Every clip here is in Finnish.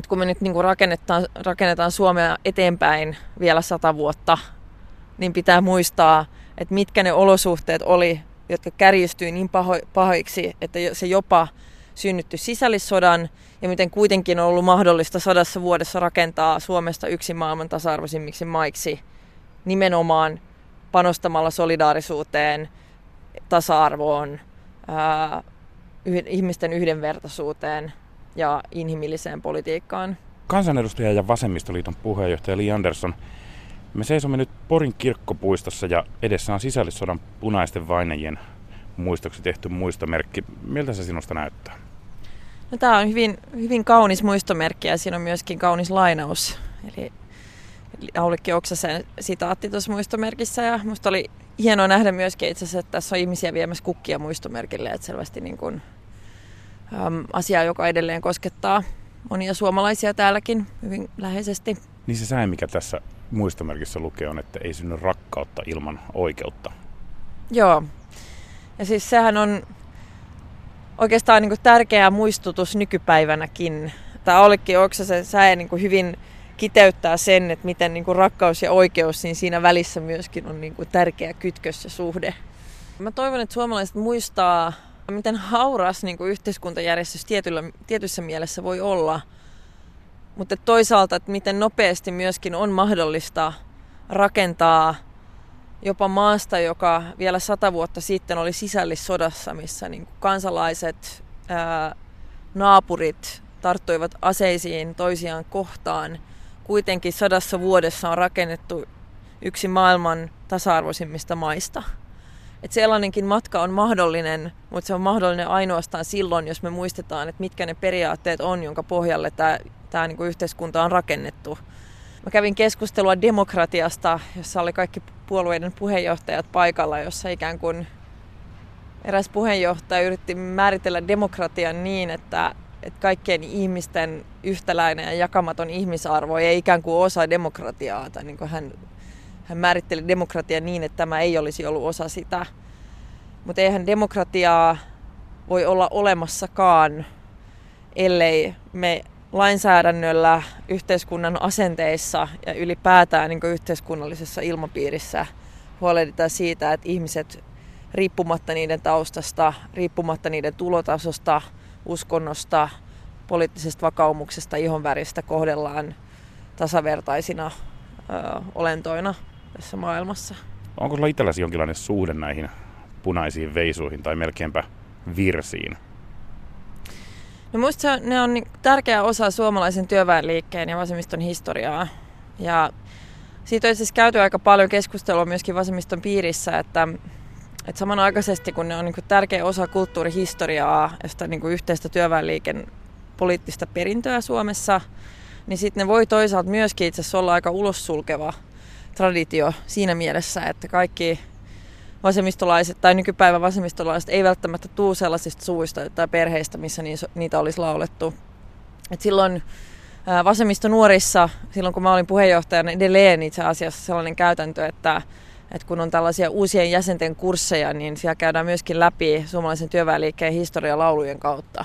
että kun me nyt niin kuin rakennetaan, rakennetaan Suomea eteenpäin vielä sata vuotta, niin pitää muistaa, että mitkä ne olosuhteet oli, jotka kärjistyi niin paho, pahoiksi, että se jopa synnytty sisällissodan ja miten kuitenkin on ollut mahdollista sadassa vuodessa rakentaa Suomesta yksi maailman tasa-arvoisimmiksi maiksi nimenomaan panostamalla solidaarisuuteen, tasa-arvoon, ää, yh- ihmisten yhdenvertaisuuteen ja inhimilliseen politiikkaan. Kansanedustaja ja Vasemmistoliiton puheenjohtaja Li Andersson, me seisomme nyt Porin kirkkopuistossa ja edessä on sisällissodan punaisten vainajien muistoksi tehty muistomerkki. Miltä se sinusta näyttää? No, tämä on hyvin, hyvin kaunis muistomerkki ja siinä on myöskin kaunis lainaus. Eli Aulikki Oksasen sitaatti tuossa muistomerkissä ja musta oli hienoa nähdä myöskin itse asiassa, että tässä on ihmisiä viemässä kukkia muistomerkille, että selvästi niin kuin, äm, asia, joka edelleen koskettaa monia suomalaisia täälläkin hyvin läheisesti. Niin se säe, mikä tässä muistomerkissä lukee, on, että ei synny rakkautta ilman oikeutta. Joo. Ja siis sehän on oikeastaan niin kuin tärkeä muistutus nykypäivänäkin. Tämä olikin Oksasen säe niin kuin hyvin kiteyttää sen, että miten niin kuin rakkaus ja oikeus, niin siinä välissä myöskin on niin kuin tärkeä kytkös ja suhde. Mä toivon, että suomalaiset muistaa, miten hauras niin kuin yhteiskuntajärjestys tietyllä, tietyssä mielessä voi olla, mutta toisaalta, että miten nopeasti myöskin on mahdollista rakentaa jopa maasta, joka vielä sata vuotta sitten oli sisällissodassa, missä niin kuin kansalaiset, ää, naapurit tarttuivat aseisiin toisiaan kohtaan – kuitenkin sadassa vuodessa on rakennettu yksi maailman tasa-arvoisimmista maista. Et sellainenkin matka on mahdollinen, mutta se on mahdollinen ainoastaan silloin, jos me muistetaan, että mitkä ne periaatteet on, jonka pohjalle tämä niinku yhteiskunta on rakennettu. Mä kävin keskustelua demokratiasta, jossa oli kaikki puolueiden puheenjohtajat paikalla, jossa ikään kuin eräs puheenjohtaja yritti määritellä demokratian niin, että että kaikkien ihmisten yhtäläinen ja jakamaton ihmisarvo ei ikään kuin osa demokratiaa. Tai niin kuin hän, hän määritteli demokratiaa niin, että tämä ei olisi ollut osa sitä. Mutta eihän demokratiaa voi olla olemassakaan, ellei me lainsäädännöllä, yhteiskunnan asenteissa ja ylipäätään niin yhteiskunnallisessa ilmapiirissä huolehditaan siitä, että ihmiset riippumatta niiden taustasta, riippumatta niiden tulotasosta – uskonnosta, poliittisesta vakaumuksesta, ihonväristä kohdellaan tasavertaisina ö, olentoina tässä maailmassa. Onko sulla itselläsi jonkinlainen suhde näihin punaisiin veisuihin tai melkeinpä virsiin? No musta ne on niin tärkeä osa suomalaisen työväenliikkeen ja vasemmiston historiaa. Ja siitä on siis käyty aika paljon keskustelua myöskin vasemmiston piirissä, että et samanaikaisesti kun ne on niin kuin tärkeä osa kulttuurihistoriaa ja sitä niin kuin yhteistä työväenliiken poliittista perintöä Suomessa, niin sitten ne voi toisaalta myöskin itse asiassa olla aika ulossulkeva traditio siinä mielessä, että kaikki vasemmistolaiset tai nykypäivän vasemmistolaiset ei välttämättä tuu sellaisista suvuista tai perheistä, missä niitä olisi laulettu. Et silloin vasemmisto nuorissa, silloin kun mä olin puheenjohtajana, edelleen itse asiassa sellainen käytäntö, että että kun on tällaisia uusien jäsenten kursseja, niin siellä käydään myöskin läpi suomalaisen työväenliikkeen historia laulujen kautta,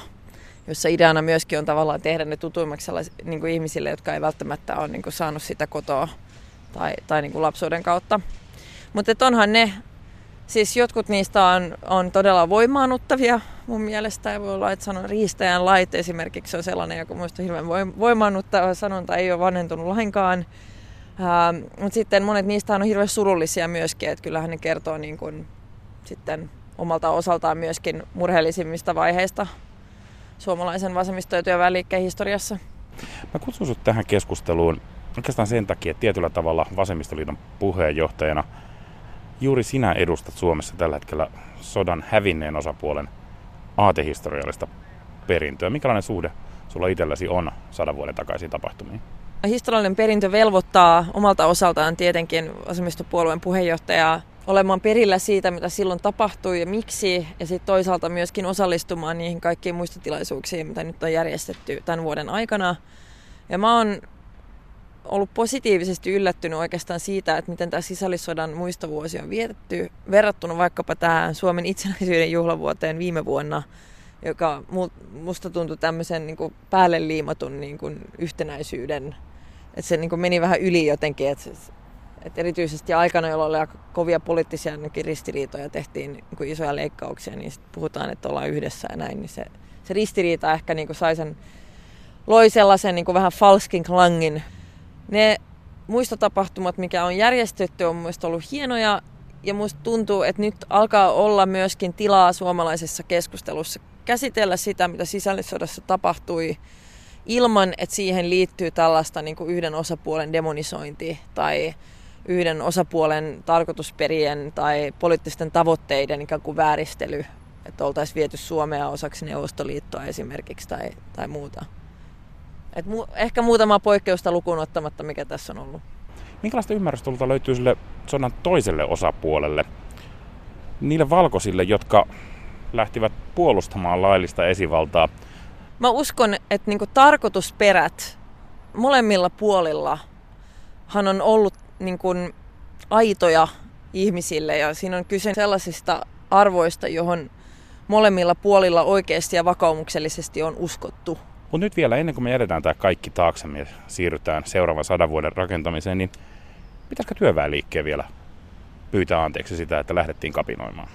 jossa ideana myöskin on tavallaan tehdä ne tutuimmaksi niin kuin ihmisille, jotka ei välttämättä ole niin kuin saanut sitä kotoa tai, tai niin kuin lapsuuden kautta. Mutta onhan ne, siis jotkut niistä on, on todella voimaannuttavia mun mielestä. Ja voi olla, että sanon riistäjän lait esimerkiksi on sellainen, joka muista hirveän voimaannuttava sanonta, ei ole vanhentunut lainkaan. Ähm, Mutta sitten monet niistä on hirveän surullisia myöskin, että kyllähän ne kertoo niin kun, sitten omalta osaltaan myöskin murheellisimmista vaiheista suomalaisen vasemmisto- ja työväenliikkeen historiassa. Mä kutsun sut tähän keskusteluun oikeastaan sen takia, että tietyllä tavalla Vasemmistoliiton puheenjohtajana juuri sinä edustat Suomessa tällä hetkellä sodan hävinneen osapuolen aatehistoriallista perintöä. Minkälainen suhde sulla itselläsi on sadan vuoden takaisiin tapahtumiin? Historiallinen perintö velvoittaa omalta osaltaan tietenkin vasemmistopuolueen puheenjohtajaa olemaan perillä siitä, mitä silloin tapahtui ja miksi, ja sitten toisaalta myöskin osallistumaan niihin kaikkiin muistotilaisuuksiin, mitä nyt on järjestetty tämän vuoden aikana. Ja mä oon ollut positiivisesti yllättynyt oikeastaan siitä, että miten tämä sisällissodan muistovuosi on vietetty verrattuna vaikkapa tähän Suomen itsenäisyyden juhlavuoteen viime vuonna, joka musta tuntui tämmöisen niin kuin päälle liimatun niin kuin yhtenäisyyden, että se niin kuin meni vähän yli jotenkin, että, että erityisesti aikana, jolloin oli aika kovia poliittisia ristiriitoja, tehtiin niin kuin isoja leikkauksia, niin puhutaan, että ollaan yhdessä ja näin, niin se, se ristiriita ehkä niin kuin sai sen, loi sellaisen niin kuin vähän falskin klangin. Ne muistotapahtumat, mikä on järjestetty, on mielestäni ollut hienoja ja musta tuntuu, että nyt alkaa olla myöskin tilaa suomalaisessa keskustelussa käsitellä sitä, mitä sisällissodassa tapahtui ilman, että siihen liittyy tällaista niin kuin yhden osapuolen demonisointi tai yhden osapuolen tarkoitusperien tai poliittisten tavoitteiden ikään kuin vääristely, että oltaisiin viety Suomea osaksi Neuvostoliittoa esimerkiksi tai, tai muuta. Et mu- ehkä muutama poikkeusta lukuun ottamatta, mikä tässä on ollut. Minkälaista ymmärrystä löytyy sille sodan toiselle osapuolelle? Niille valkoisille, jotka lähtivät puolustamaan laillista esivaltaa. Mä uskon, että niinku tarkoitusperät molemmilla puolilla hän on ollut niinku aitoja ihmisille ja siinä on kyse sellaisista arvoista, johon molemmilla puolilla oikeasti ja vakaumuksellisesti on uskottu. Mutta nyt vielä ennen kuin me jätetään tämä kaikki taaksemme ja siirrytään seuraavan sadan vuoden rakentamiseen, niin pitäisikö työväenliikkeen vielä pyytää anteeksi sitä, että lähdettiin kapinoimaan?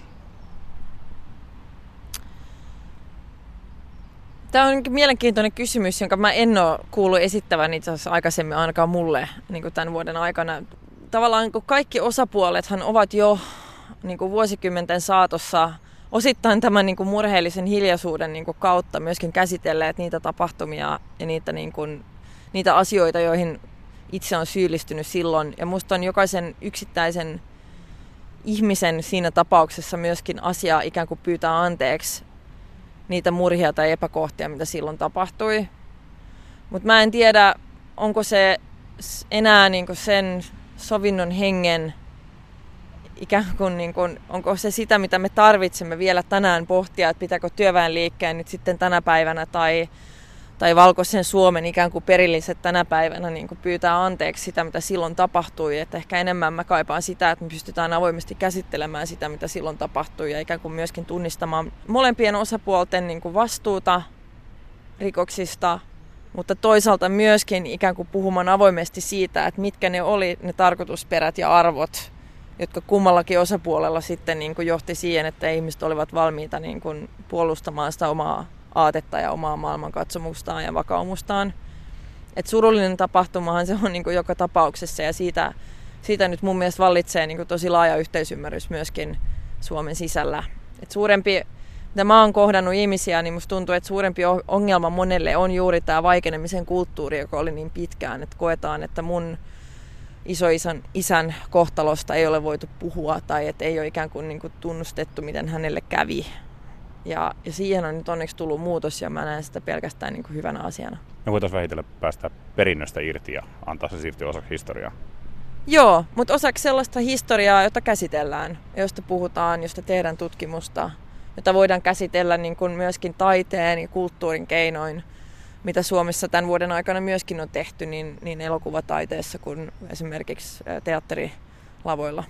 Tämä on mielenkiintoinen kysymys, jonka mä en ole kuullut esittävän itse asiassa aikaisemmin ainakaan mulle niin tämän vuoden aikana. Tavallaan niin kaikki osapuolethan ovat jo niin kuin vuosikymmenten saatossa osittain tämän niin kuin murheellisen hiljaisuuden niin kuin kautta myöskin käsitelleet niitä tapahtumia ja niitä, niin kuin, niitä asioita, joihin itse on syyllistynyt silloin. Ja musta on jokaisen yksittäisen ihmisen siinä tapauksessa myöskin asia ikään kuin pyytää anteeksi niitä murhia tai epäkohtia, mitä silloin tapahtui. Mutta mä en tiedä, onko se enää niinku sen sovinnon hengen ikään kuin, niin kuin, onko se sitä, mitä me tarvitsemme vielä tänään pohtia, että pitääkö työväenliikkeen nyt sitten tänä päivänä tai, tai valkoisen Suomen ikään kuin perilliset tänä päivänä niin kuin pyytää anteeksi sitä, mitä silloin tapahtui. Että ehkä enemmän mä kaipaan sitä, että me pystytään avoimesti käsittelemään sitä, mitä silloin tapahtui ja ikään kuin myöskin tunnistamaan molempien osapuolten niin kuin vastuuta rikoksista, mutta toisaalta myöskin ikään kuin puhumaan avoimesti siitä, että mitkä ne oli ne tarkoitusperät ja arvot, jotka kummallakin osapuolella sitten niin kuin johti siihen, että ihmiset olivat valmiita niin kuin puolustamaan sitä omaa aatetta ja omaa maailmankatsomustaan ja vakaumustaan. Et surullinen tapahtumahan se on niin kuin joka tapauksessa ja siitä, siitä nyt mun mielestä vallitsee niin kuin tosi laaja yhteisymmärrys myöskin Suomen sisällä. Et suurempi, mitä mä oon kohdannut ihmisiä, niin musta tuntuu, että suurempi ongelma monelle on juuri tämä vaikenemisen kulttuuri, joka oli niin pitkään, että koetaan, että mun isoisän isän kohtalosta ei ole voitu puhua tai että ei ole ikään kuin, niin kuin tunnustettu, miten hänelle kävi. Ja, ja siihen on nyt onneksi tullut muutos ja mä näen sitä pelkästään niin kuin hyvänä asiana. Me voitaisiin vähitellen päästä perinnöstä irti ja antaa se siirtyä osaksi historiaa. Joo, mutta osaksi sellaista historiaa, jota käsitellään, josta puhutaan, josta tehdään tutkimusta, jota voidaan käsitellä niin kuin myöskin taiteen ja kulttuurin keinoin, mitä Suomessa tämän vuoden aikana myöskin on tehty niin, niin elokuvataiteessa kuin esimerkiksi teatterilavoilla.